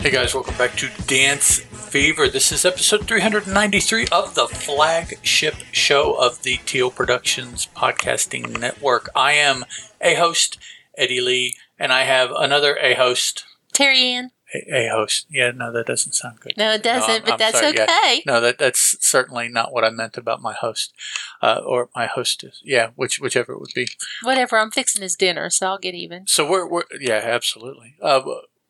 Hey guys, welcome back to Dance Fever. This is episode 393 of the flagship show of the Teal Productions Podcasting Network. I am a host, Eddie Lee, and I have another a host. Teri Anne. A, a host. Yeah, no, that doesn't sound good. No, it doesn't, I'm- but I'm that's sorry, yeah. okay. No, that that's certainly not what I meant about my host, uh, or my hostess. Yeah, which whichever it would be. Whatever, I'm fixing his dinner, so I'll get even. So we're, we're yeah, absolutely. Uh,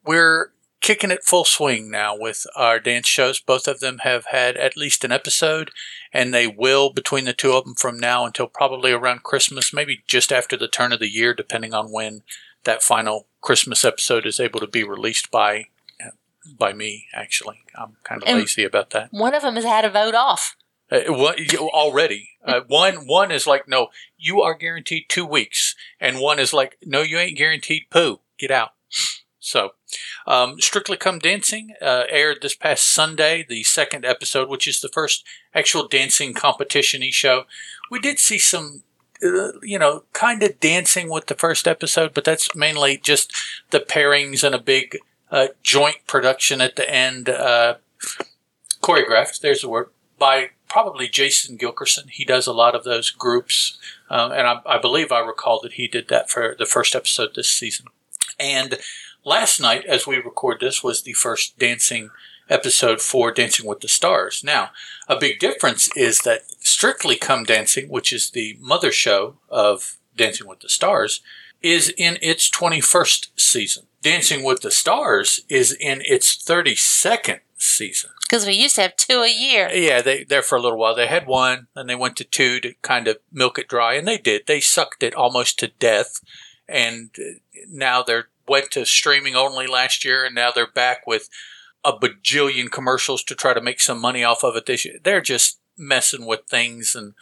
we're kicking it full swing now with our dance shows. Both of them have had at least an episode, and they will between the two of them from now until probably around Christmas, maybe just after the turn of the year, depending on when that final Christmas episode is able to be released by by me. Actually, I'm kind of And- lazy about that. One of them has had a vote off. Uh, what, already, uh, one one is like, no, you are guaranteed two weeks, and one is like, no, you ain't guaranteed poo. Get out. So, um, Strictly Come Dancing uh, aired this past Sunday, the second episode, which is the first actual dancing competition show. We did see some, uh, you know, kind of dancing with the first episode, but that's mainly just the pairings and a big uh, joint production at the end. Uh, choreographed, there's the word, by probably Jason Gilkison. He does a lot of those groups, um, and I, I believe I recall that he did that for the first episode this season. And last night, as we record this, was the first dancing episode for Dancing with the Stars. Now, a big difference is that Strictly Come Dancing, which is the mother show of Dancing with the Stars, is in its 21st season. Dancing with the Stars is in its 32nd season. Because we used to have two a year. Yeah, they there for a little while. They had one, and they went to two to kind of milk it dry, and they did. They sucked it almost to death, and uh, now they're went to streaming only last year, and now they're back with a bajillion commercials to try to make some money off of it this year. They're just messing with things and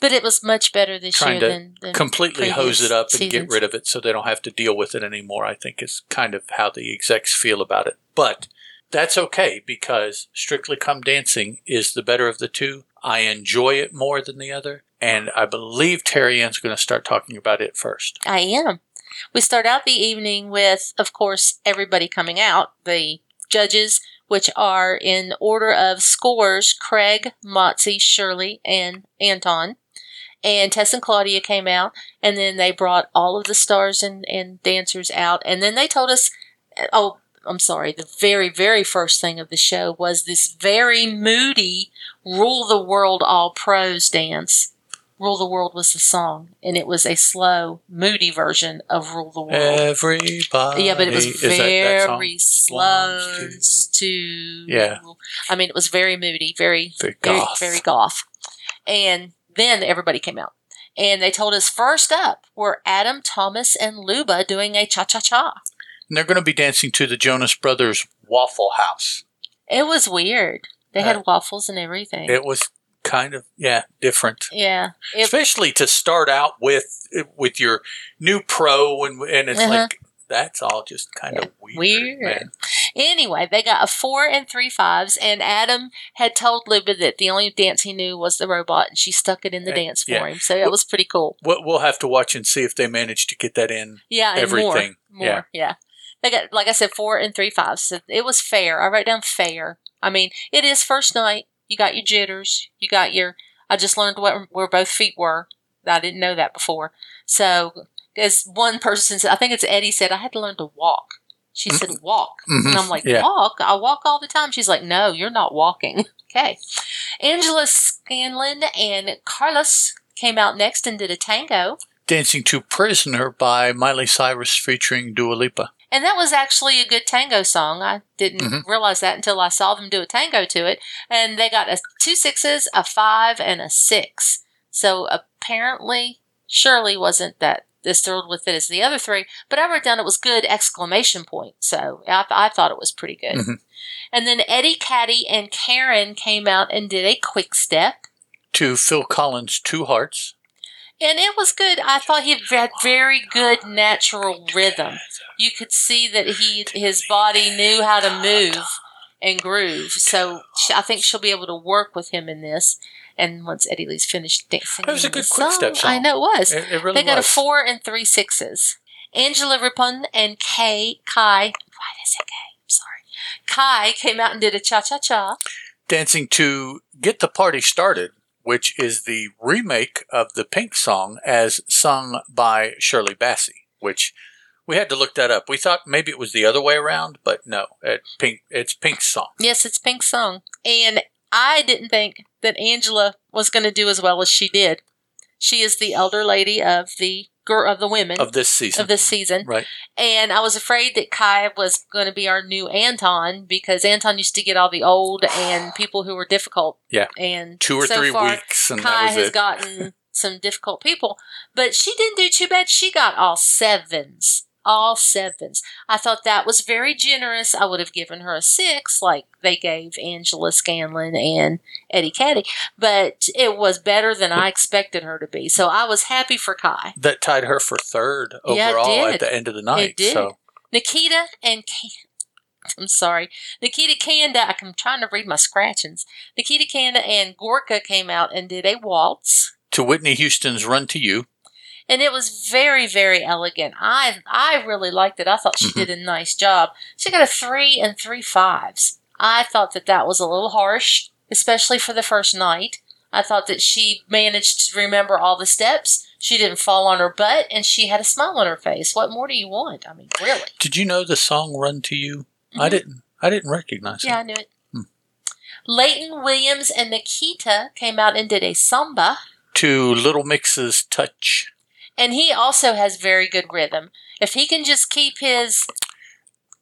But it was much better this year than, than completely hose it up and get rid of it so they don't have to deal with it anymore. I think is kind of how the execs feel about it. But that's okay because Strictly Come Dancing is the better of the two. I enjoy it more than the other, and I believe Teri Anne's going to start talking about it first. I am. We start out the evening with, of course, everybody coming out, the judges, which are in order of scores Craig, Motsi, Shirley, and Anton. And Tess and Claudia came out, and then they brought all of the stars and, and dancers out. And then they told us, oh, I'm sorry, the very, very first thing of the show was this very moody Rule the World All Pros dance. Rule the World was the song, and it was a slow, moody version of Rule the World. Everybody, yeah, but it was Is that that very slow to. Yeah. I mean, it was very moody, very, Very very, goth. very goth. And then everybody came out. And they told us first up were Adam, Thomas, and Luba doing a cha cha cha. And they're going to be dancing to the Jonas Brothers Waffle House. It was weird. They Uh, had waffles and everything. It was kind of yeah different. yeah. It, especially to start out with with your new pro and and it's Uh-huh. like that's all just kind of weird, Weird. man. Anyway, they got a four and three fives, and Adam had told Luba that the only dance he knew was the robot, and she stuck it in the Uh, dance for yeah. him. So that was pretty cool. We'll, we'll have to watch and see if they manage to get that in. Yeah, and Everything. more, Yeah. yeah. They got, like I said, four and three fives. So it was fair. I wrote down fair. I mean, it is first night. You got your jitters. You got your. I just learned what where both feet were. I didn't know that before. So, as one person said, I think it's Eddie said, I had to learn to walk. She said, walk. Mhm. And I'm like, Yeah. walk? I walk all the time. She's like, no, you're not walking. okay. Angela Scanlon and Carlos came out next and did a tango. Dancing to Prisoner by Miley Cyrus featuring Dua Lipa. And that was actually a good tango song. I didn't Mhm. realize that until I saw them do a tango to it. And they got a two sixes, a five, and a six. So apparently, Shirley wasn't that as thrilled with it as the other three. But I wrote down it was good exclamation point. So I, I thought it was pretty good. Mhm. And then Eddie, Kadi, and Karen came out and did a quick step. To Phil Collins' Two Hearts. And it was good. I thought he had very good natural rhythm. You could see that he his body knew how to move and groove. So I think she'll be able to work with him in this. And once Eddie Lee's finished dancing, That was a good quick step song. I know it was. It, it really they got was. a four and three sixes. Angela Rippon and Kay Kai. Why did I say Kay? I'm sorry. Kai came out and did a cha cha cha. Dancing to Get the Party Started, which is the remake of the Pink song as sung by Shirley Bassey, which we had to look that up. We thought maybe it was the other way around, but no, it, Pink, it's Pink's song. Yes, it's Pink's song. And I didn't think that Angela was going to do as well as she did. She is the elder lady of the girl of the women Of this season. of this season. right. And I was afraid that Kai was going to be our new Anton because Anton used to get all the old and people who were difficult. Yeah. And Two or so three far, weeks, and Kai has it. gotten some difficult people, but she didn't do too bad. She got all sevens, all sevens. I thought that was very generous. I would have given her a six, like they gave Angela Scanlon and Eddie Kadi, but it was better than I expected her to be. So I was happy for Kai. that tied her for third Yeah, overall did. at the end of the night. It did. So Nikita and Can- I'm sorry, Nikita Kanda. I'm trying to read my scratchings. Nikita Kanda and Gorka came out and did a waltz. to Whitney Houston's Run to You, and it was very very elegant i i really liked it i thought she Mhm. did a nice job she got a three and three fives i thought that that was a little harsh especially for the first night i thought that she managed to remember all the steps she didn't fall on her butt and she had a smile on her face what more do you want i mean really did you know the song Run to You? I Mhm. didn't. I didn't recognize it. yeah i knew it Hmm. Layton Williams and Nikita came out and did a samba. To Little Mix's Touch. And he also has very good rhythm. If he can just keep his,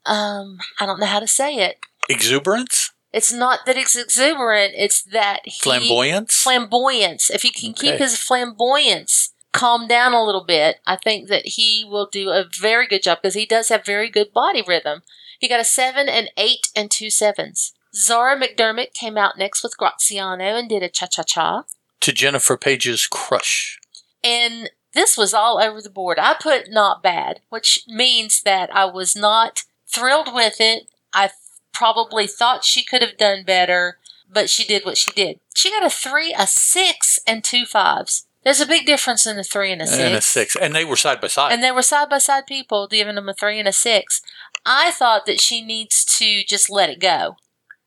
um, I don't know how to say it. Exuberance? It's not that it's exuberant; it's that he, Flamboyance? flamboyance. If he can keep his flamboyance calm down a little bit, I think that he will do a very good job because he does have very good body rhythm. He got a seven, and eight, and two sevens. Zara McDermott came out next with Graziano and did a cha cha cha. to Jennifer Paige's Crush. and this was all over the board. I put not bad, which means that I was not thrilled with it. I probably thought she could have done better, but she did what she did. She got a three, a six, and two fives. There's a big difference in a three and a six. And a six. And they were side by side. And they were side by side people giving them a three and a six. I thought that she needs to just let it go.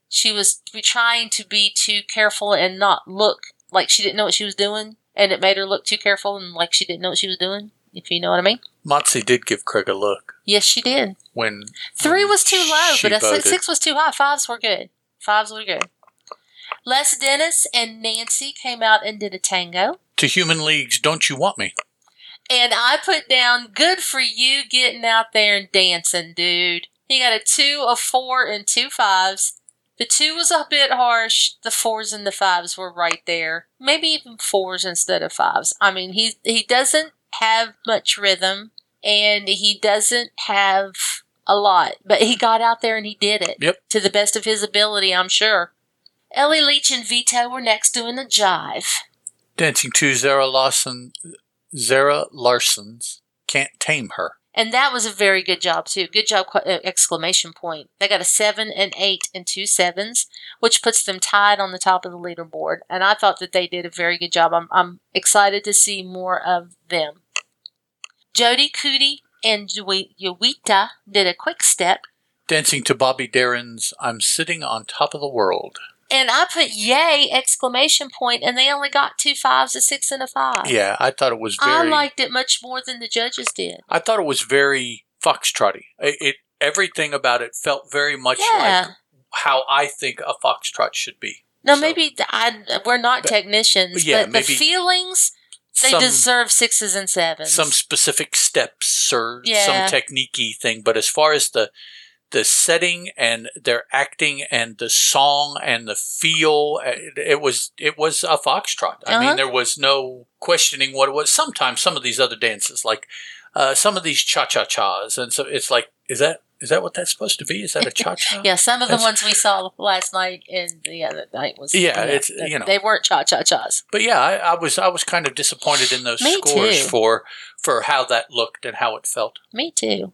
She was trying to be too careful and not look like she didn't know what she was doing, and it made her look too careful and like she didn't know what she was doing, if you know what I mean. Motsi did give Craig a look Yes, she did. when Three was too low, but a voted. six, six was too high. Fives were good. Fives were good. Les Dennis and Nancy came out and did a tango. to Human League's Don't You Want Me? And I put down, good for you getting out there and dancing, dude. He got a two, a four, and two fives. The two was a bit harsh. The fours and the fives were right there. Maybe even fours instead of fives. I mean, he he doesn't have much rhythm, and he doesn't have a lot, but he got out there and he did it. Yep. To the best of his ability, I'm sure. Ellie Leach and Vito were next doing a jive. Dancing to Zara Larsson, Zara Larsson's Can't Tame Her. And that was a very good job too. Good job! uh, Exclamation point. They got a seven, and eight, and two sevens, which puts them tied on the top of the leaderboard. And I thought that they did a very good job. I'm, I'm excited to see more of them. Jody Cundy and Yui- Jowita did a quick step, Dancing to Bobby Darin's I'm Sitting on Top of the World. And I put yay! Exclamation point, and they only got two fives, a six, and a five. Yeah, I thought it was I liked it much more than the judges did. I thought it was very foxtrotty. It, it everything about it felt very much Yeah. like how I think a foxtrot should be. Now So- maybe I, we're not But- technicians, yeah, but maybe the feelings they some deserve sixes and sevens. some specific steps or Yeah. some techniquey thing, but as far as the the setting and their acting and the song and the feel, it, was it was a foxtrot. I Uh-huh. mean, there was no questioning what it was. Sometimes some of these other dances, like uh, some of these cha cha chas, and so it's like, is that is that what that's supposed to be? Is that a cha cha? yeah, some of the That's- ones we saw last night and the other night was Yeah, it's, you know. they weren't cha cha chas. But yeah, I, I was I was kind of disappointed in those scores too. for for how that looked and how it felt. Me too.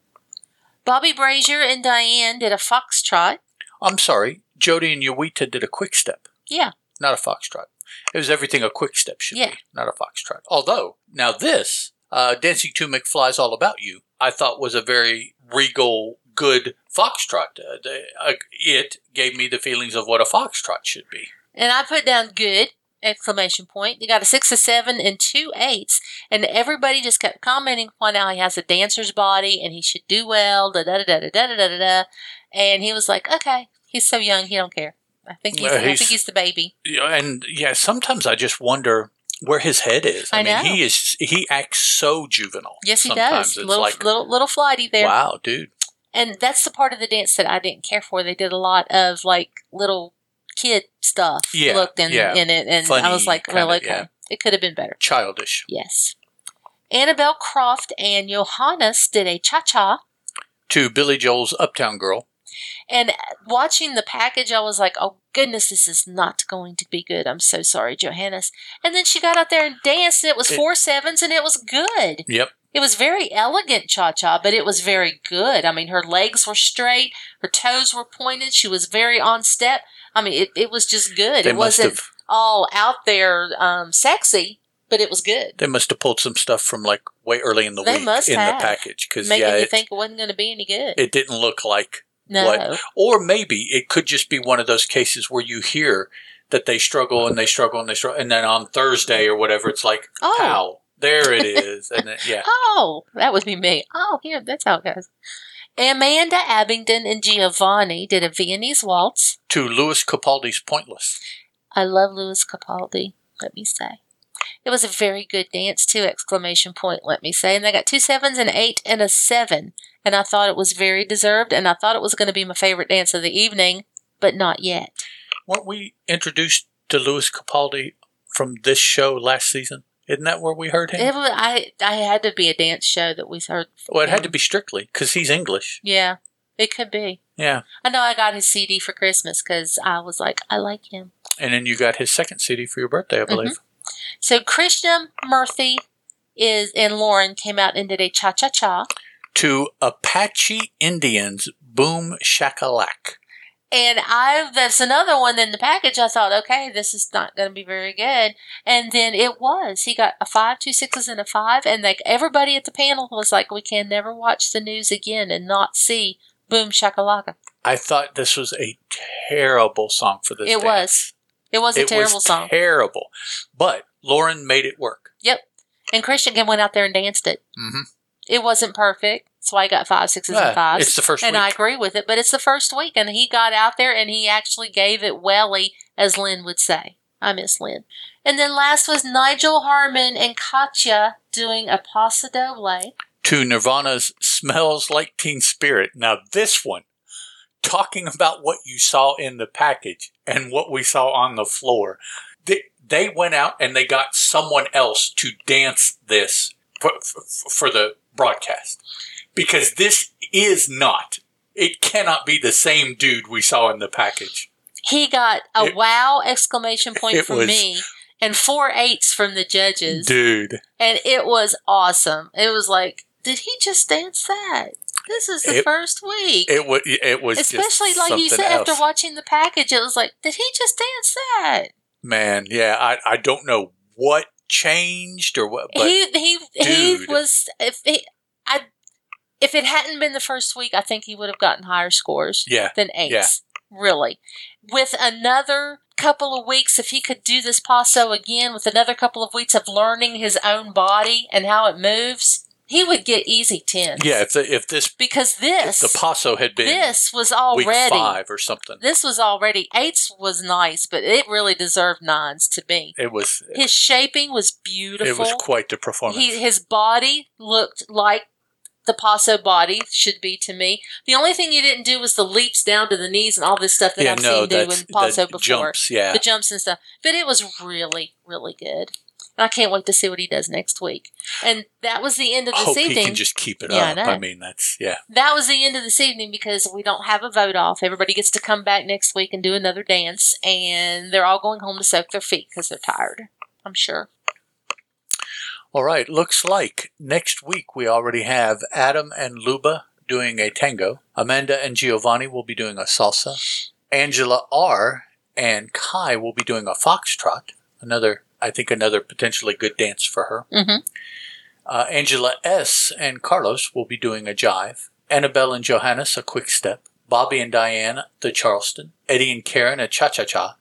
Bobby Brazier and Dianne did a foxtrot. I'm sorry, Jody and Jowita did a quick step. Yeah. not a foxtrot. It was everything a quick step should Yeah. be, not a foxtrot. Although now this uh, Dancing to McFly's All About You, I thought was a very regal good foxtrot. Uh, the, uh, it gave me the feelings of what a foxtrot should be. And I put down good exclamation point. You got a six, a seven, and two eights, and everybody just kept commenting on how he has a dancer's body and he should do well. Da da da da da da da da. da. And he was like, "Okay, he's so young, he don't care." I think he's, I he's- think he's the baby. And yeah, sometimes I just wonder where his head is. I, I mean, know. he is he acts so juvenile. Yes, he sometimes does. It's Little like, little little flighty there. wow, dude. And that's the part of the dance that I didn't care for. They did a lot of like little kid stuff Yeah, looked in, yeah. in it, and I was like, well, kinda, okay, yeah. Oh, it could have been better. Childish. Yes. Annabel Croft and Johannes did a cha cha. To Billy Joel's Uptown Girl. And watching the package, I was like, oh goodness, this is not going to be good. I'm so sorry, Johannes. And then she got out there and danced, and it was four sevens, and it was good. Yep. It was very elegant cha cha, but it was very good. I mean, her legs were straight, her toes were pointed, she was very on step. I mean, it, it was just good. They it wasn't have all out there um, sexy, but it was good. they must have pulled some stuff from like way early in the They week must in have. the package because yeah, you it, think it wasn't going to be any good. it didn't look like no. what- Or maybe it could just be one of those cases where you hear that they struggle and they struggle and they struggle, and then on Thursday or whatever, it's like, Oh. pow, there it is. and then, yeah, Oh, that would be me. Oh, here, that's how it goes. Amanda Abbington and Giovanni did a Viennese waltz. to Lewis Capaldi's Pointless. I love Lewis Capaldi, let me say. It was a very good dance too, exclamation point, let me say. And they got two sevens, an eight, and a seven. And I thought it was very deserved, and I thought it was going to be my favorite dance of the evening, but not yet. Weren't we introduced to Lewis Capaldi from this show last season? Isn't that where we heard him? It was, I, I had to be a dance show that we heard. well, it had to be Strictly because he's English. Yeah, it could be. Yeah. I know I got his CD for Christmas because I was like, I like him. And then you got his second CD for your birthday, I mm-hmm. believe. So Krishna Murthy is and Lauren came out and did a cha cha cha. To Apache Indians, Boom Shakalak. And I that's another one in the package. I thought, okay, this is not going to be very good. And then it was. He got a five, two sixes, and a five. And like everybody at the panel was like, we can never watch the news again and not see Boom Shakalaka. I thought this was a terrible song for this. It was. It was a It terrible was song. Terrible. But Lauren made it work. Yep. And Christian went out there and danced it. hmm It wasn't perfect. That's why I got five, sixes, and fives. it's the first and week. I agree with it, but it's the first week, and he got out there and he actually gave it welly, as Len would say. I miss Len. And then last was Nigel Harman and Katya doing a Paso Doble. to Nirvana's Smells Like Teen Spirit. Now, this one, talking about what you saw in the package and what we saw on the floor, they, they went out and they got someone else to dance this for, for, for the broadcast. Because this is not, it cannot be the same dude we saw in the package. He got a It- wow exclamation point from was- me and four eights from the judges. Dude, And it was awesome. It was like, did he just dance that? This is the It- first week. it was, it was Especially like you said after watching the package, it was like, did he just dance that? Man, yeah, I, I don't know what changed or what, but he he he was if he, I if it hadn't been the first week, I think he would have gotten higher scores yeah, than eights. Really, with another couple of weeks, if he could do this paso again, with another couple of weeks of learning his own body and how it moves, he would get easy tens. yeah. If the, if this because if this the paso had been this was already five or something. this was already eights was nice, but it really deserved nines to me. It was His shaping was beautiful. it was quite the performance. He his body looked like the Paso body should be to me. The only thing you didn't do was the leaps down to the knees and all this stuff that yeah, I've no, seen do in Paso the before. jumps. Yeah, The jumps and stuff. But it was really, really good. And I can't wait to see what he does next week. And that was the end of I this hope he evening. can just keep it Yeah, I up. know. I mean, that's yeah. that was the end of this evening because we don't have a vote off. Everybody gets to come back next week and do another dance, and they're all going home to soak their feet because they're tired. I'm sure. All right, looks like next week we already have Adam and Luba doing a tango. Amanda and Giovanni will be doing a salsa. Angela R and Kai will be doing a foxtrot. Another, I think, another potentially good dance for her. Mm-hmm. Uh, Angela S and Carlos will be doing a jive, Annabel and Johannes, a quick step. Bobby and Dianne, the Charleston. Eddie and Karen, a cha cha cha.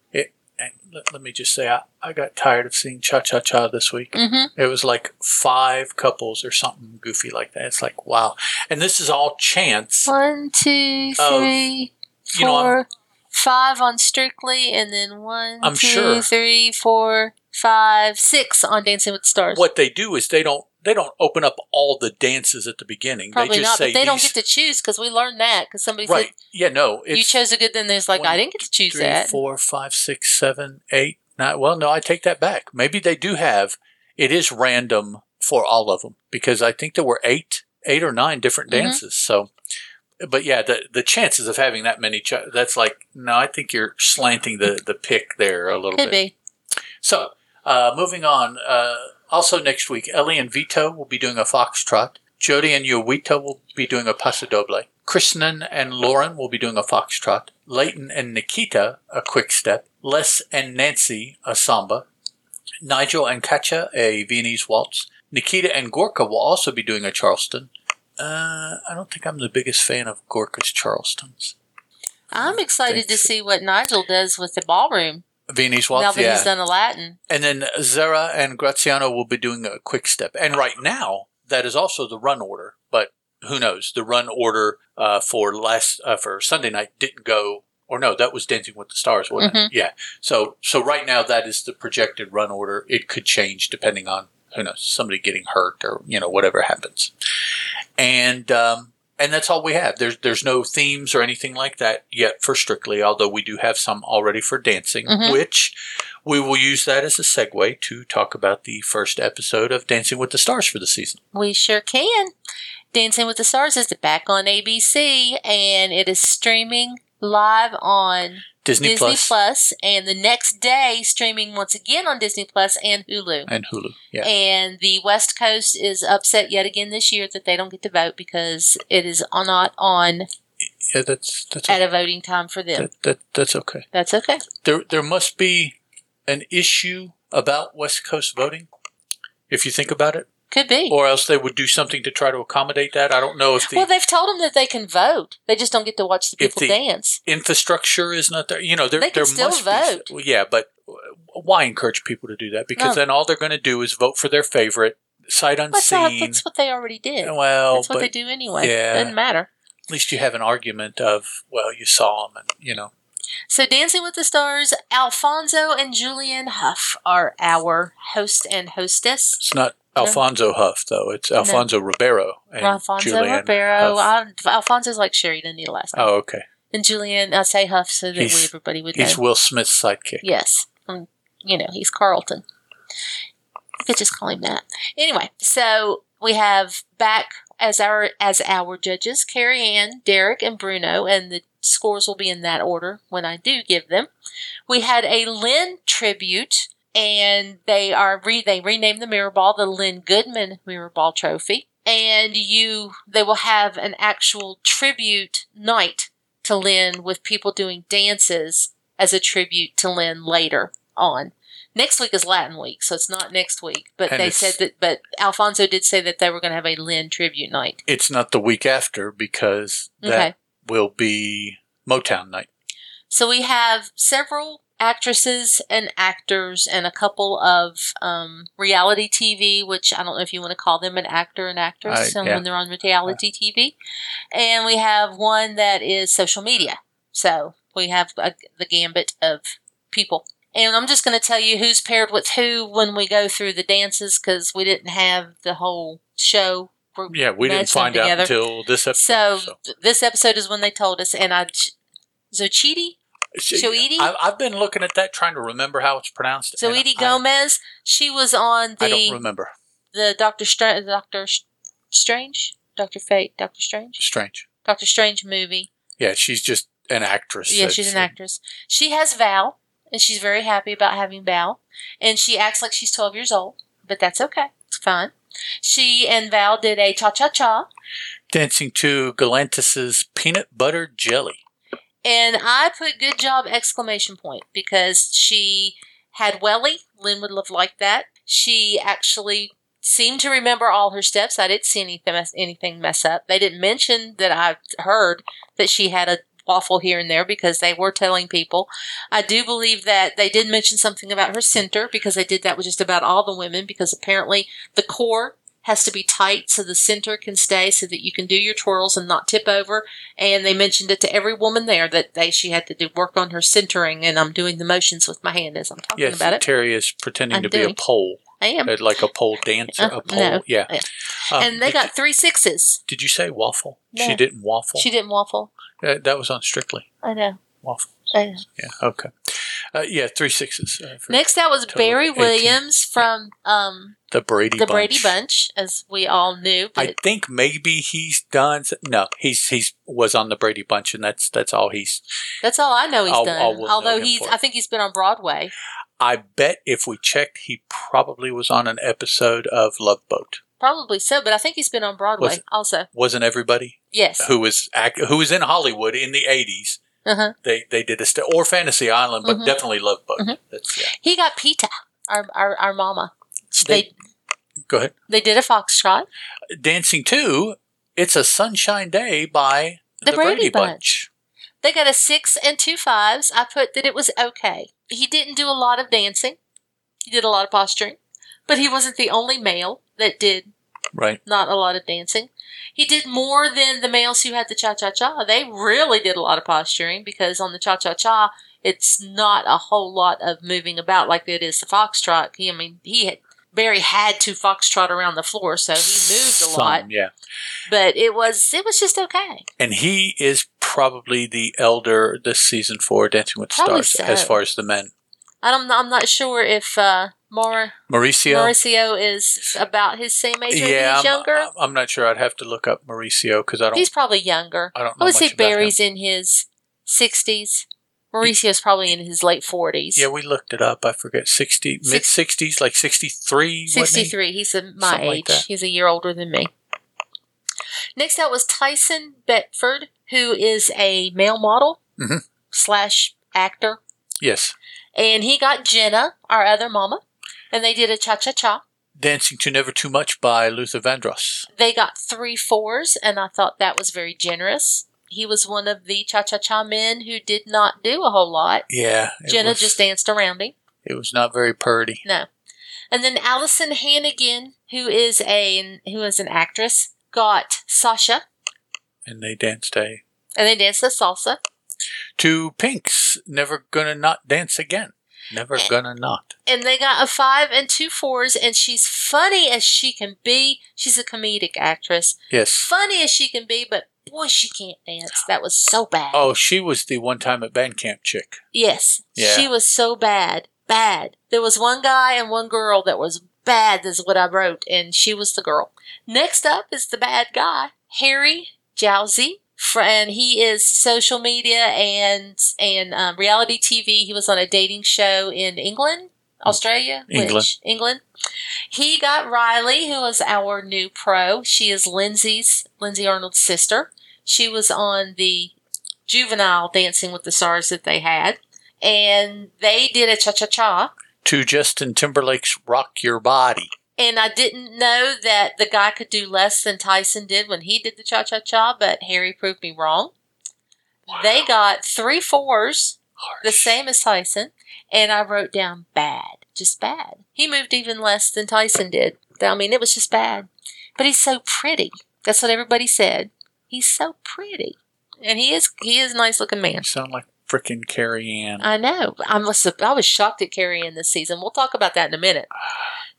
Let, let me just say, I, I got tired of seeing cha cha cha this week. Mm-hmm. It was like five couples or something goofy like that. It's like, wow. And this is all chance. One, two, Oh, three, you know, five on Strictly, and then one, I'm two, sure. three, four, five, six on Dancing with the Stars. What they do is they don't they don't open up all the dances at the beginning. Probably they just not, say but they don't get to choose because we learned that because somebody right. said Yeah, no. you chose a good. Then there's like one, I didn't get to choose three, that. four, five, six, seven, eight, nine. Well, no, I take that back. Maybe they do have. It is random for all of them because I think there were eight, eight or nine different Mhm. dances. So, but yeah, the the chances of having that many, ch- that's like no. I think you're slanting the the pick there a little Could bit. be. So, uh, moving on. Uh, also next week, Ellie and Vito will be doing a foxtrot. Jody and Jowita will be doing a paso doble. Krishnan and Lauren will be doing a foxtrot. Layton and Nikita a quick step. Les and Nancy a samba. Nigel and Katya a Viennese waltz. Nikita and Gorka will also be doing a Charleston. Uh, I don't think I'm the biggest fan of Gorka's Charlestons. I'm excited to see what Nigel does with the ballroom Viennese now waltz, that yeah. he's done a Latin. And then Zara and Graziano will be doing a quick step. And right now, that is also the run order. But who knows? The run order uh, for last uh, for Sunday night didn't go. Or no, that was Dancing with the Stars, wasn't it? Yeah. So so right now that is the projected run order. It could change depending on who knows somebody getting hurt or you know whatever happens. And um, and that's all we have. There's there's no themes or anything like that yet for Strictly. Although we do have some already for dancing, Mhm. which we will use that as a segue to talk about the first episode of Dancing with the Stars for the season. We sure can. Dancing with the Stars is back on ABC and it is streaming live on Disney, Disney Plus Plus, and the next day streaming once again on Disney Plus and Hulu. and Hulu. Yeah. And the West Coast is upset yet again this year that they don't get to vote because it is not on yeah, that's that's at a voting time for them. that, that, that's okay. That's okay. There there must be an issue about West Coast voting, if you think about it, Could be. or else they would do something to try to accommodate that. I don't know if the well, they've told them that they can vote. They just don't get to watch the people the- dance. infrastructure is not there. You know, there They can there still must vote. be. Yeah, but why encourage people to do that? Because No. then all they're going to do is vote for their favorite, sight That's, not, that's what they already did. well, that's what but they do anyway. yeah. Doesn't matter. at least you have an argument of well, you saw them, and you know. So, Dancing with the Stars, Alfonso and Julianne Hough are our host and hostess. It's not Alfonso Hough though; it's Alfonso Ribeiro and Alfonso Julianne Ribeiro. I, Alfonso's like Cher, didn't need a last name. Oh, okay. And Julianne, I say Hough so that we, He's- everybody would He's know. Will Smith's sidekick. Yes. Um, you know, he's Carlton. You could just call him that. Anyway, so we have back as our as our judges, Carrie Ann, Derek, and Bruno, and the scores will be in that order when I do give them. We had a Len tribute, and they are re they renamed the mirror ball the Len Goodman Mirror Ball Trophy. And you they will have an actual tribute night to Len with people doing dances as a tribute to Len later on. Next week is Latin week, so it's not next week. But And they said that, but Alfonso did say that they were going to have a Len tribute night. It's not the week after because that Okay. will be Motown night. So we have several actresses and actors and a couple of um, reality TV, which I don't know if you want to call them an actor and actress um, yeah. when they're on reality TV. And we have one that is social media. So we have a, the gambit of people. And I'm just going to tell you who's paired with who when we go through the dances because we didn't have the whole show. group Yeah, we didn't find out until this episode. So, so. this episode is when they told us, and I, Zochiti, Zoidi? I, I've been looking at that, trying to remember how it's pronounced. Zoidi Gomez, she was on the. I don't remember. the Doctor Str- Doctor Strange, Doctor Fate, Doctor Strange, Strange. Doctor Strange movie. Yeah, she's just an actress. Yeah, she's an actress. She has Val, and she's very happy about having Val, and she acts like she's twelve years old, but that's okay. It's fine. She and Val did a cha cha cha, Dancing to Galantis's peanut butter jelly. And I put good job exclamation point because she had Welly. Len would have liked that. She actually seemed to remember all her steps. I didn't see anything anything mess up. They didn't mention that I heard that she had a waffle here and there because they were telling people. I do believe that they did mention something about her center because they did that with just about all the women because apparently the core has to be tight so the center can stay so that you can do your twirls and not tip over. And they mentioned it to every woman there that they she had to do work on her centering and I'm doing the motions with my hand as I'm talking Yes, about it. Teri is pretending I'm to be a pole, I am. uh, like a pole dancer. Uh, a pole, no. yeah. Yeah. Um, and they got three sixes. Did you say waffle? No. She didn't waffle. She didn't waffle. Uh, that was on Strictly I know. waffle. I know. Yeah. Okay. Uh, yeah, three sixes. Uh, Next out was Barry 18. Williams from um, the Brady. the Bunch. Brady Bunch, as we all knew. But I think maybe he's done. No, he's he's was on the Brady Bunch, and that's that's all he's. that's all I know he's I'll- done. I will know Although he's. I think he's been on Broadway. I bet if we checked, he probably was on an episode of Love Boat. Probably so, but I think he's been on Broadway Was- also. Wasn't everybody Yes. who was act, who was in Hollywood in the eighties? Uh-huh. They they did a st- or Fantasy Island, but Mhm. definitely Love Boat. Mhm. That's yeah. He got Peta, our, our, our mama. They- They, Go ahead. they did a foxtrot. Dancing too. It's a sunshine day by The Brady Bunch. They got a six and two fives. I put that it was okay. He didn't do a lot of dancing. He did a lot of posturing, but he wasn't the only male that did Right. not a lot of dancing. He did more than the males who had the cha cha cha. They really did a lot of posturing because on the cha cha cha, it's not a whole lot of moving about like it is the foxtrot. He, I mean, he had Barry had to foxtrot around the floor, so he moved a Some, lot. Yeah. But it was it was just okay. And he is probably the elder this season for Dancing with Probably Stars as far as the men. I'm not, I'm not sure if uh, Maura, Mauricio. Mauricio is about his same age or yeah, he's I'm, younger. I'm not sure. I'd have to look up Mauricio because I don't. He's probably younger. I don't I know would say Barry's him. in his 60s. Mauricio's probably in his late 40s. Yeah, we looked it up. I forget sixty, mid sixties, like sixty three. 63. He's a, my Something age. that. He's a year older than me. Next out was Tyson Beckford, who is a male model Mhm. slash actor. Yes, And he got Jenna, our other mama, and they did a cha cha cha. Dancing to Never Too Much by Luther Vandross. They got three fours, and I thought that was very generous. He was one of the cha cha cha men who did not do a whole lot. Yeah, Jenna was, just danced around him. It was not very purdy. No. And then Alyson Hannigan, who is a who is an actress, got Sasha, and they danced a and they danced a salsa. to Pink's Never Gonna Not Dance Again. Never Eh. Gonna Not. And they got a five and two fours, and she's funny as she can be. She's a comedic actress. Yes. Funny as she can be, but boy, she can't dance. That was so bad. Oh, she was the one time at band camp chick. Yes. Yeah. She was so bad. Bad. There was one guy and one girl that was bad, is what I wrote, and she was the girl. Next up is the bad guy, Harry Jowsey. And he is social media and and um, reality TV. He was on a dating show in England, Australia, England. Which, England. He got Rylee, who is our new pro. She is Lindsay's Lindsay Arnold's sister. She was on the juvenile Dancing with the Stars that they had, and they did a cha cha cha. To Justin Timberlake's Rock Your Body. And I didn't know that the guy could do less than Tyson did when he did the cha cha cha, but Harry proved me wrong. They got three fours, the same as Tyson, and I wrote down bad, just bad. He moved even less than Tyson did. I mean, it was just bad. But he's so pretty. That's what everybody said. He's so pretty, and he is. He is a nice looking man. You sound like freaking Carrie Ann. I know. I was I was shocked at Carrie Ann this season. We'll talk about that in a minute.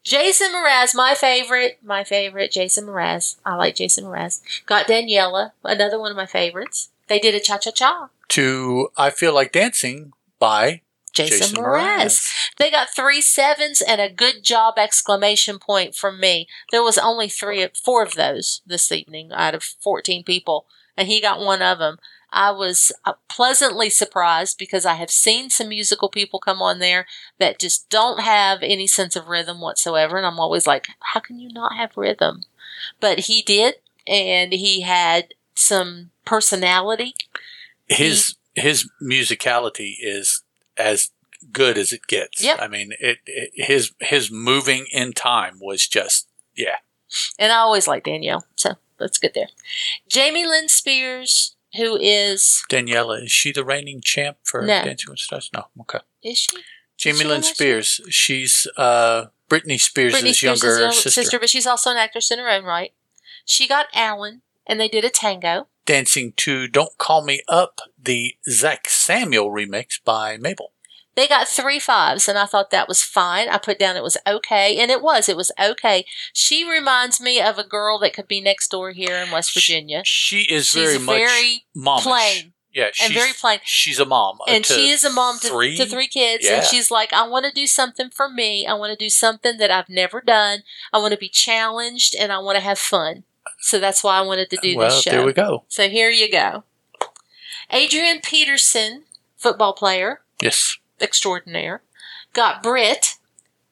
Jason Mraz, my favorite, my favorite, Jason Mraz. I like Jason Mraz. Got Daniella, another one of my favorites. They did a cha cha cha. to I Feel Like Dancing by Jason, Jason Mraz. Mraz. They got three sevens and a good job exclamation point from me. There was only three, four of those this evening out of 14 people, and he got one of them. I was uh, pleasantly surprised because I have seen some musical people come on there that just don't have any sense of rhythm whatsoever. And I'm always like, how can you not have rhythm? But he did, and he had some personality. his his musicality is as good as it gets. Yep. I mean, it, it his his moving in time was just Yeah. And I always like Danielle, so that's good there. Jamie Lynn Spears, who is Daniella, is she the reigning champ for No. Dancing with Stars? No. Okay. is she Jamie she Lynn on that show? Spears. She's uh, Britney Spears' Britney Spears' younger young sister. but she's also an actress in her own right. She got Alan, and they did a tango. Dancing to Don't Call Me Up, the Zac Samuel remix by Mabel. They got three fives, and I thought that was fine. I put down it was okay, and it was. It was okay. She reminds me of a girl that could be next door here in West Virginia. She is She's very much very momish. plain Yeah, she's and very plain. She's a mom, uh, and she is a mom to three. to three kids Yeah. and she's like i want to do something for me i want to do something that i've never done i want to be challenged and i want to have fun so that's why i wanted to do well, this show there we go. so here you go adrian peterson football player Yes, extraordinaire got brit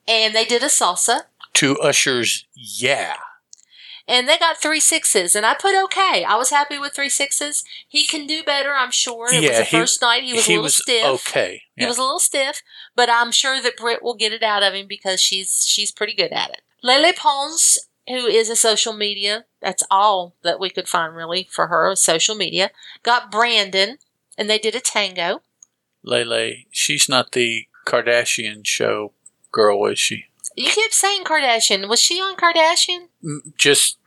and they did a salsa To ushers. Yeah, and they got three sixes and i put okay i was happy with three sixes he can do better i'm sure it was the he- first night he was a little stiff okay. He was a little stiff, but I'm sure that Britt will get it out of him because she's she's pretty good at it. Lele Pons, who is a social media, that's all that we could find really for her, social media, got Brandon, and they did a tango. Lele, she's not the Kardashian show girl, is she? You kept saying Kardashian. Was she on Kardashian? Just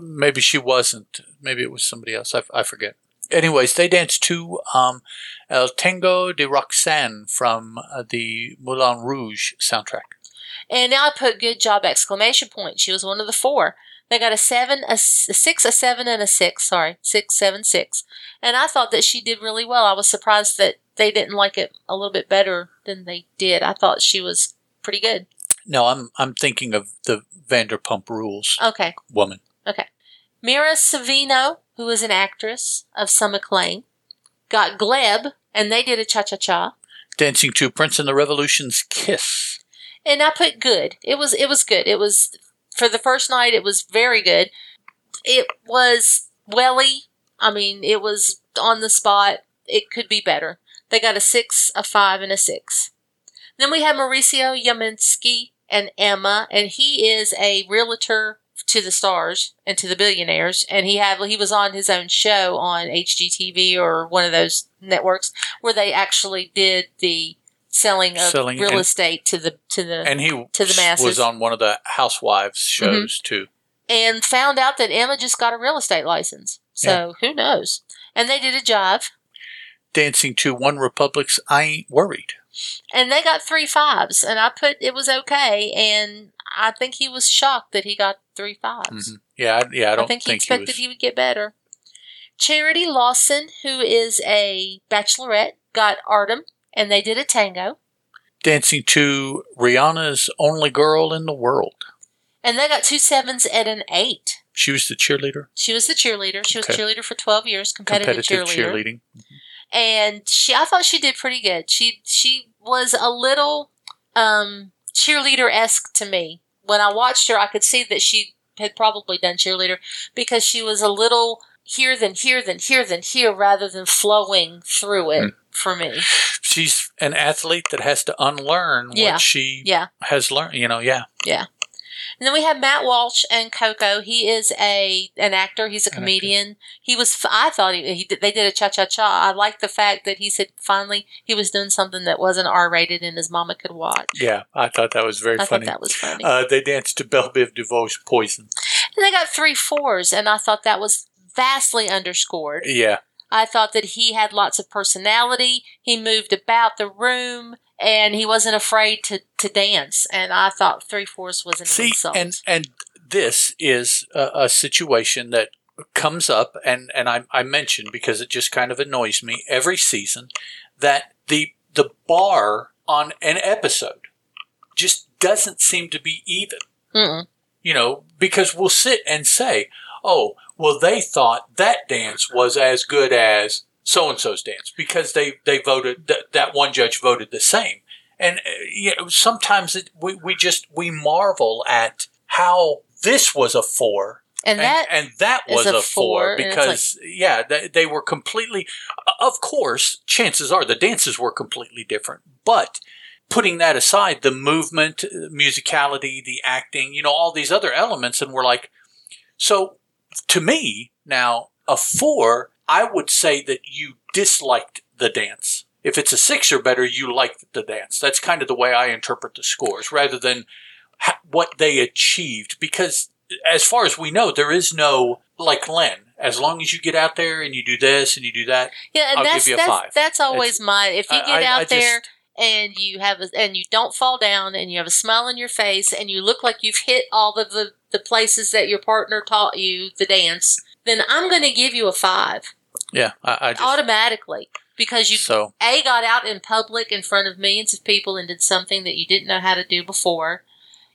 maybe she wasn't. Maybe it was somebody else. I, I forget. Anyways, they danced to um, El Tango de Roxanne from uh, the Moulin Rouge soundtrack. And now I put good job exclamation point. She was one of the four. They got a seven, a, six, a seven, and a six. Sorry, six, seven, six. And I thought that she did really well. I was surprised that they didn't like it a little bit better than they did. I thought she was pretty good. No, I'm I'm thinking of the Vanderpump Rules Okay. woman. Okay. Mira Sorvino, who is an actress of some acclaim, got Gleb, and they did a cha cha cha. Dancing to Prince and the Revolution's Kiss. And I put good. It was it was good. It was for the first night. It was very good. It was welly. I mean, it was on the spot. It could be better. They got a six, a five, and a six. Then we have Mauricio Umansky and Emma, and he is a realtor to the stars and to the billionaires. And he had he was on his own show on HGTV or one of those networks where they actually did the selling of Selling real and- estate to the to the And he To the masses. was on one of the Housewives mm-hmm. shows too. and found out that Emma just got a real estate license. So who knows? And they did a jive, Dancing to One Republic's I Ain't Worried. and they got three fives. And I put it was okay, and I think he was shocked that he got three fives. Mhm. Yeah, I, yeah, I don't think he think, expected he was. he would get better. Charity Lawson, who is a bachelorette, got Artem, and they did a tango, Dancing to Rihanna's Only Girl in the World. and they got two sevens and an eight. She was the cheerleader. She was the cheerleader. She was cheerleader for twelve years, competitive, Competitive cheerleader. cheerleading. And she I thought she did pretty good. She she was a little um cheerleader esque to me. When I watched her, I could see that she had probably done cheerleader because she was a little here than here than here than here rather than flowing through it for me. She's an athlete that has to unlearn Yeah. what she Yeah. has learned. You know, yeah, yeah. And then we have Matt Walsh and Coco. He is a an actor. He's a An actor. comedian. He was. I thought he, he did, they did a cha cha cha. I like the fact that he said finally he was doing something that wasn't R rated and his mama could watch. Yeah, I thought that was very I funny. thought that was funny. Uh, they danced to Belle Biv DeVoe's Poison. and they got three fours, and I thought that was vastly underscored. Yeah, I thought that he had lots of personality. He moved about the room, and he wasn't afraid to, to dance. And I thought three fours was an see, insult. and and this is a, a situation that comes up, and and I, I mentioned because it just kind of annoys me every season that the the bar on an episode just doesn't seem to be even. Mm-mm. you know, because we'll sit and say, oh, well, they thought that dance was as good as so and so's dance because they, they voted, th- that one judge voted the same. And, uh, you know, sometimes it, we, we just, we marvel at how this was a four and and that and that was a a, four, four, because yeah they, they were completely of course chances are the dances were completely different but putting that aside, the movement, musicality, the acting, you know, all these other elements, and we're like, so to me now a four, I would say that you disliked the dance. If it's a six or better, you liked the dance. That's kind of the way I interpret the scores, rather than ha- what they achieved. Because as far as we know, there is no like Len. As long as you get out there and you do this and you do that, Yeah, and I'll that's give you a that's, five. that's always my. If you get I- out I there just- and you have a, and you don't fall down and you have a smile on your face and you look like you've hit all of the the places that your partner taught you the dance, then I'm going to give you a five yeah, I, I just automatically because you so a got out in public in front of millions of people and did something that you didn't know how to do before.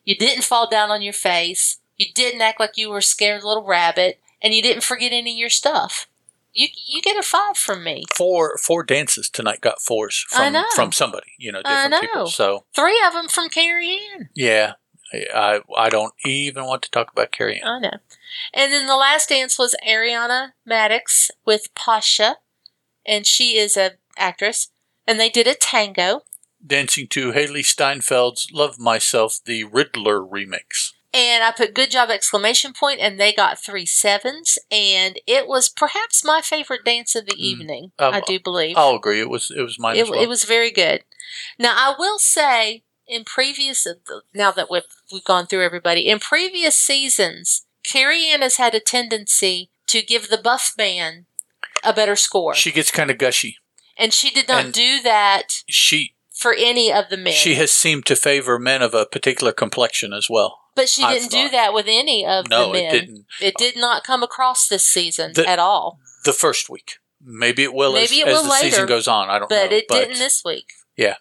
You didn't fall down on your face. You didn't act like you were a scared little rabbit, and you didn't forget any of your stuff. You you get a five from me. four four dances tonight got fours from from somebody, you know, I different people. know. So Three of them from Carrie Ann. yeah, I I I don't even want to talk about Carrie Ann. I know. And then the last dance was Ariana Madix with Pasha, and she is a actress, and they did a tango. Dancing to Hailee Steinfeld's "Love Myself," the Riddler remix. And I put good job exclamation point, and they got three sevens, and it was perhaps my favorite dance of the Mm. evening. Um, I do believe I'll agree. It was it was mine it, as well. it was very good. Now I will say, in previous now that we've we've gone through everybody in previous seasons, Carrie Ann has had a tendency to give the buff man a better score, she gets kind of gushy. and she did not and- do that She for any of the men. she has seemed to favor men of a particular complexion as well. but she didn't do that with any of No, the men. No, it didn't. It did not come across this season The- at all. The first week, maybe it will Maybe as, it as will the later, season goes on. I don't but know. it didn't this week. Yeah.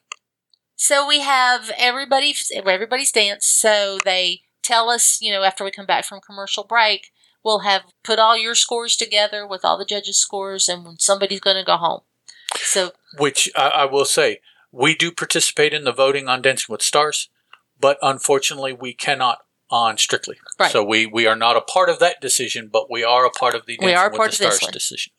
So we have everybody, everybody's dance. So they tell us, you know, after we come back from commercial break, we'll have put all your scores together with all the judges' scores, and somebody's going to go home. So Which I, I will say, we do participate in the voting on Dancing with Stars, but unfortunately, we cannot on Strictly. Right. So we we are not a part of that decision, but we are a part of the We Dancing are with part the of Stars decision.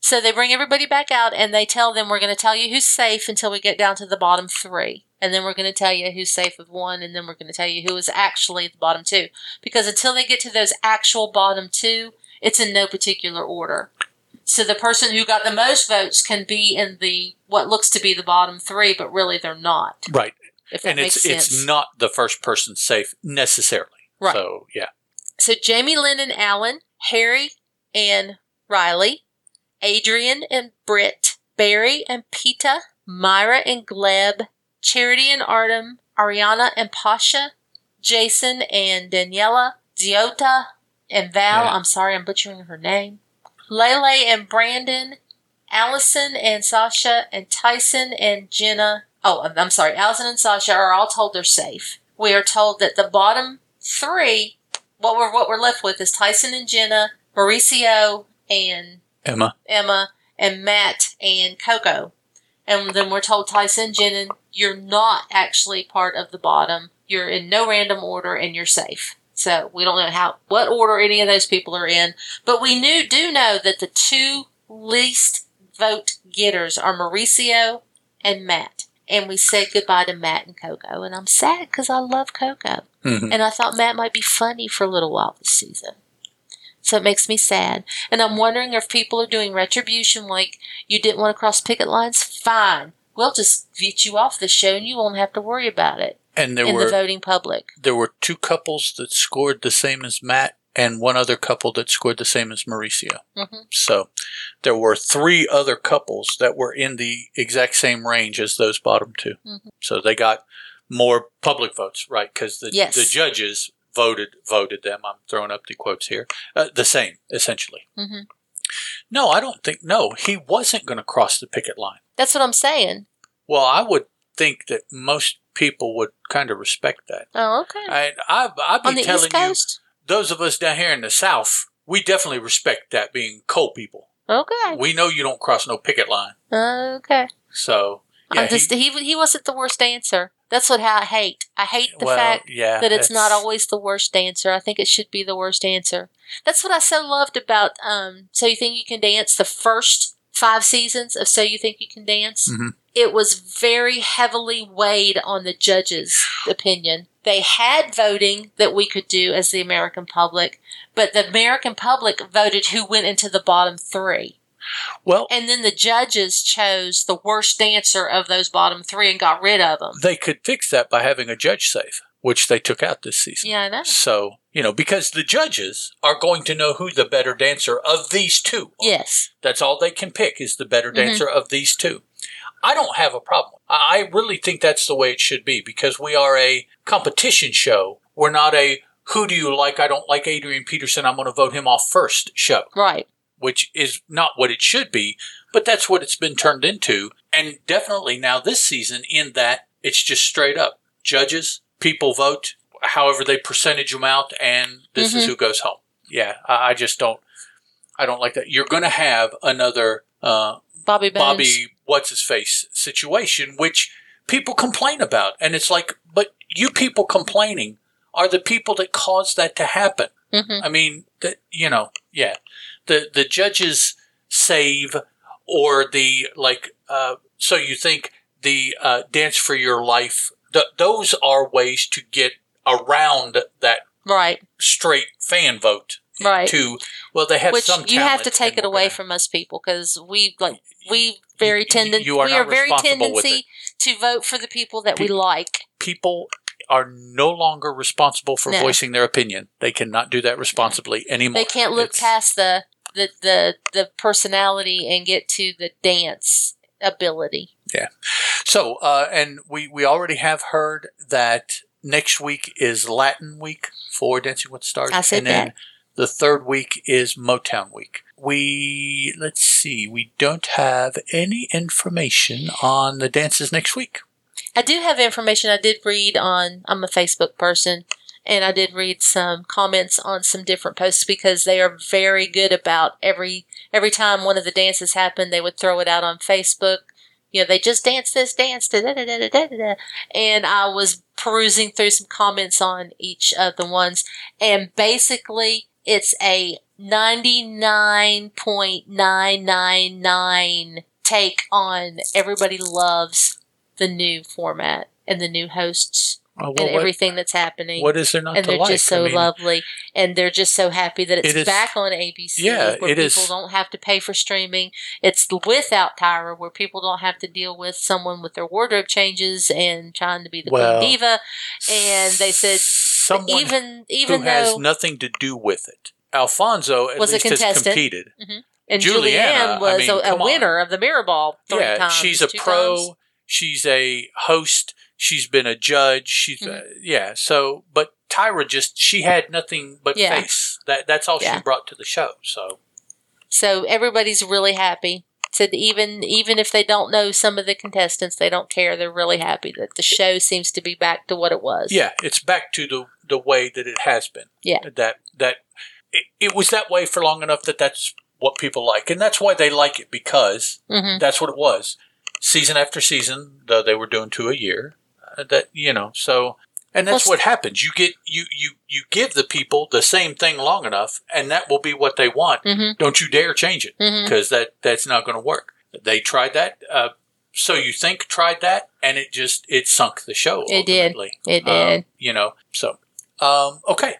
So they bring everybody back out and they tell them we're going to tell you who's safe until we get down to the bottom three. And then we're going to tell you who's safe with one, and then we're going to tell you who is actually the bottom two. Because until they get to those actual bottom two, it's in no particular order. So the person who got the most votes can be in the what looks to be the bottom three, but really they're not. Right. If that and makes it's sense. it's not the first person safe necessarily. Right. So yeah. So Jamie Lynn and Alan, Harry and Rylee, Adrian and Britt, Barry and Peta, Mira and Gleb, Charity and Artem, Ariana and Pasha, Jason and Daniella, Diota and Val. I'm sorry, I'm butchering her name. Lele and Brandon, Alyson and Sasha, and Tyson and Jenna. Oh, I'm- I'm sorry. Alyson and Sasha are all told they're safe. We are told that the bottom three what we're what we're left with is Tyson and Jenna, Mauricio and Emma. Emma, and Matt and Koko. And then we're told Tyson, Jenna, you're not actually part of the bottom. You're in no random order and you're safe. So we don't know how what order any of those people are in, but we knew do know that the two least vote getters are Mauricio and Matt. And we said goodbye to Matt and Koko, and I'm sad because I love Koko. Mhm. And I thought Matt might be funny for a little while this season. So it makes me sad. And I'm wondering if people are doing retribution like you didn't want to cross picket lines? Fine. We'll just get you off the show and you won't have to worry about it And there in were the voting public. there were two couples that scored the same as Matt and one other couple that scored the same as Mauricio. Mhm. So there were three other couples that were in the exact same range as those bottom 2 Mhm. So they got more public votes, right? Because the, Yes. the judges voted voted them. I'm throwing up the quotes here. Uh, the same, essentially. Mhm. No, I don't think. No, he wasn't going to cross the picket line. That's what I'm saying. Well, I would think that most people would kind of respect that. Oh, okay. I, I, I'd be On the telling East you, those of us down here in the South, we definitely respect that being coal people. Okay. We know you don't cross no picket line. Okay. So, yeah, just, he, he, wasn't the worst dancer. That's what I hate. I hate the well, fact yeah, that it's not always the worst dancer. I think it should be the worst dancer. That's what I so loved about um So You Think You Can Dance, the first five seasons of So You Think You Can Dance, Mhm. it was very heavily weighed on the judges' opinion. They had voting that we could do as the American public, but the American public voted who went into the bottom three. Well, And then the judges chose the worst dancer of those bottom three and got rid of them. they could fix that by having a judge save, which they took out this season. Yeah, I know. So, you know, because the judges are going to know who the better dancer of these two are. Yes. That's all they can pick is the better Mhm. dancer of these two. I don't have a problem. I I really think that's the way it should be because we are a competition show. We're not a who do you like? I don't like Adrian Peterson. I'm going to vote him off first show, Right. Which is not what it should be, but that's what it's been turned into. And definitely now this season, in that it's just straight up judges, people vote, however they percentage them out, and this is Mhm. who goes home. Yeah, I, just don't. I don't like that. You're going to have another uh, Bobby Bones. Bobby what's his face situation, which people complain about, and it's like, but you people complaining are the people that caused that to happen. hmm I mean, that you know, yeah, the the judges save or the like. Uh, so you think the uh, dance for your life? Th- those are ways to get around that Right. straight fan vote. Right. To well, they have Which some. you have to take it away gonna- from us people because we like we very tendent you are we not are very tendency to vote for the people that we like. people are no longer responsible for No. voicing their opinion. They cannot do that responsibly anymore. They can't look It's- past the, the the the personality and get to the dance ability. Yeah. So, uh, and we we already have heard that next week is Latin week for Dancing with the Stars. I said and then that. the third week is Motown week. We let's see, we don't have any information on the dances next week. I do have information I did read on I'm a Facebook person and I did read some comments on some different posts because they are very good about every every time one of the dances happened they would throw it out on Facebook. You know, they just danced this dance da da da da da da. And I was perusing through some comments on each of the ones and basically it's a 99.999 take on everybody loves the new format and the new hosts Uh, well, and what- everything that's happening. what is there not and to they're like? just so I mean, lovely, and they're just so happy that it's It is- back on ABC. Yeah, where people is- don't have to pay for streaming. It's without Tyra, where people don't have to deal with someone with their wardrobe changes and trying to be the Well, queen diva. And they said someone even even who has though nothing to do with it. Alfonso at Was a contestant. competed. Mm-hmm. and Juliana, Julianne I was mean, a, a winner of the Mirror Ball three yeah, times. she's a pro. times. She's a host. She's been a judge. She's uh, yeah. So, but Tyra just she had nothing but Mm-hmm. Yeah. face. That that's all Yeah. she brought to the show. So So everybody's really happy. Said even even if they don't know some of the contestants, they don't care. They're really happy that the show seems to be back to what it was. yeah, it's back to the the way that it has been. Yeah. That that it, it was that way for long enough that that's what people like, and that's why they like it because hmm that's what it was. Season after season, though they were doing two a year. That you know, so and that's Well, what happens. You get you you you give the people the same thing long enough, and that will be what they want. hmm Don't you dare change it because that that's not going to work. They tried that. Uh, so you think tried that, and it just it sunk the show. It did. ultimately. It Um, did. you know. So um, okay,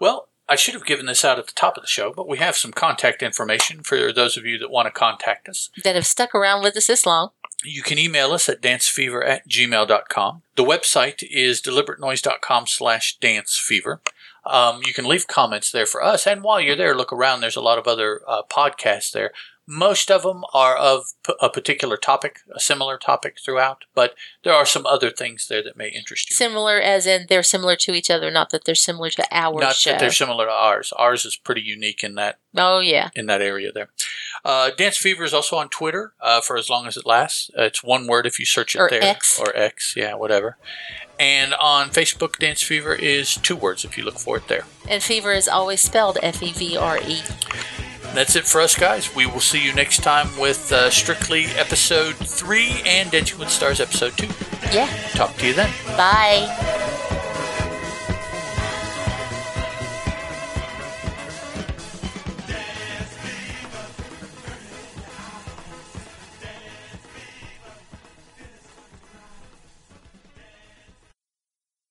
well. I should have given this out at the top of the show, but we have some contact information for those of you that want to contact us. that have stuck around with us this long. You can email us at dancefever at gmail.com. The website is deliberatenoise.com slash dancefever. Um, you can leave comments there for us. And while you're there, look around. There's a lot of other uh, podcasts there. Most of them are of p- a particular topic, a similar topic throughout, but there are some other things there that may interest you. Similar as in they're similar to each other, not that they're similar to our Not show. that they're similar to ours. Ours is pretty unique in that oh yeah. in that area there. Uh, Dance Fever is also on Twitter uh, for as long as it lasts. Uh, it's one word if you search it Or there. X. Or X, yeah, whatever. And on Facebook, Dance Fever is two words if you look for it there. And fever is always spelled F E V R E. That's it for us, guys. We will see you next time with uh, Strictly Episode 3 and Dancing with Stars Episode 2. Yeah. Talk to you then. Bye.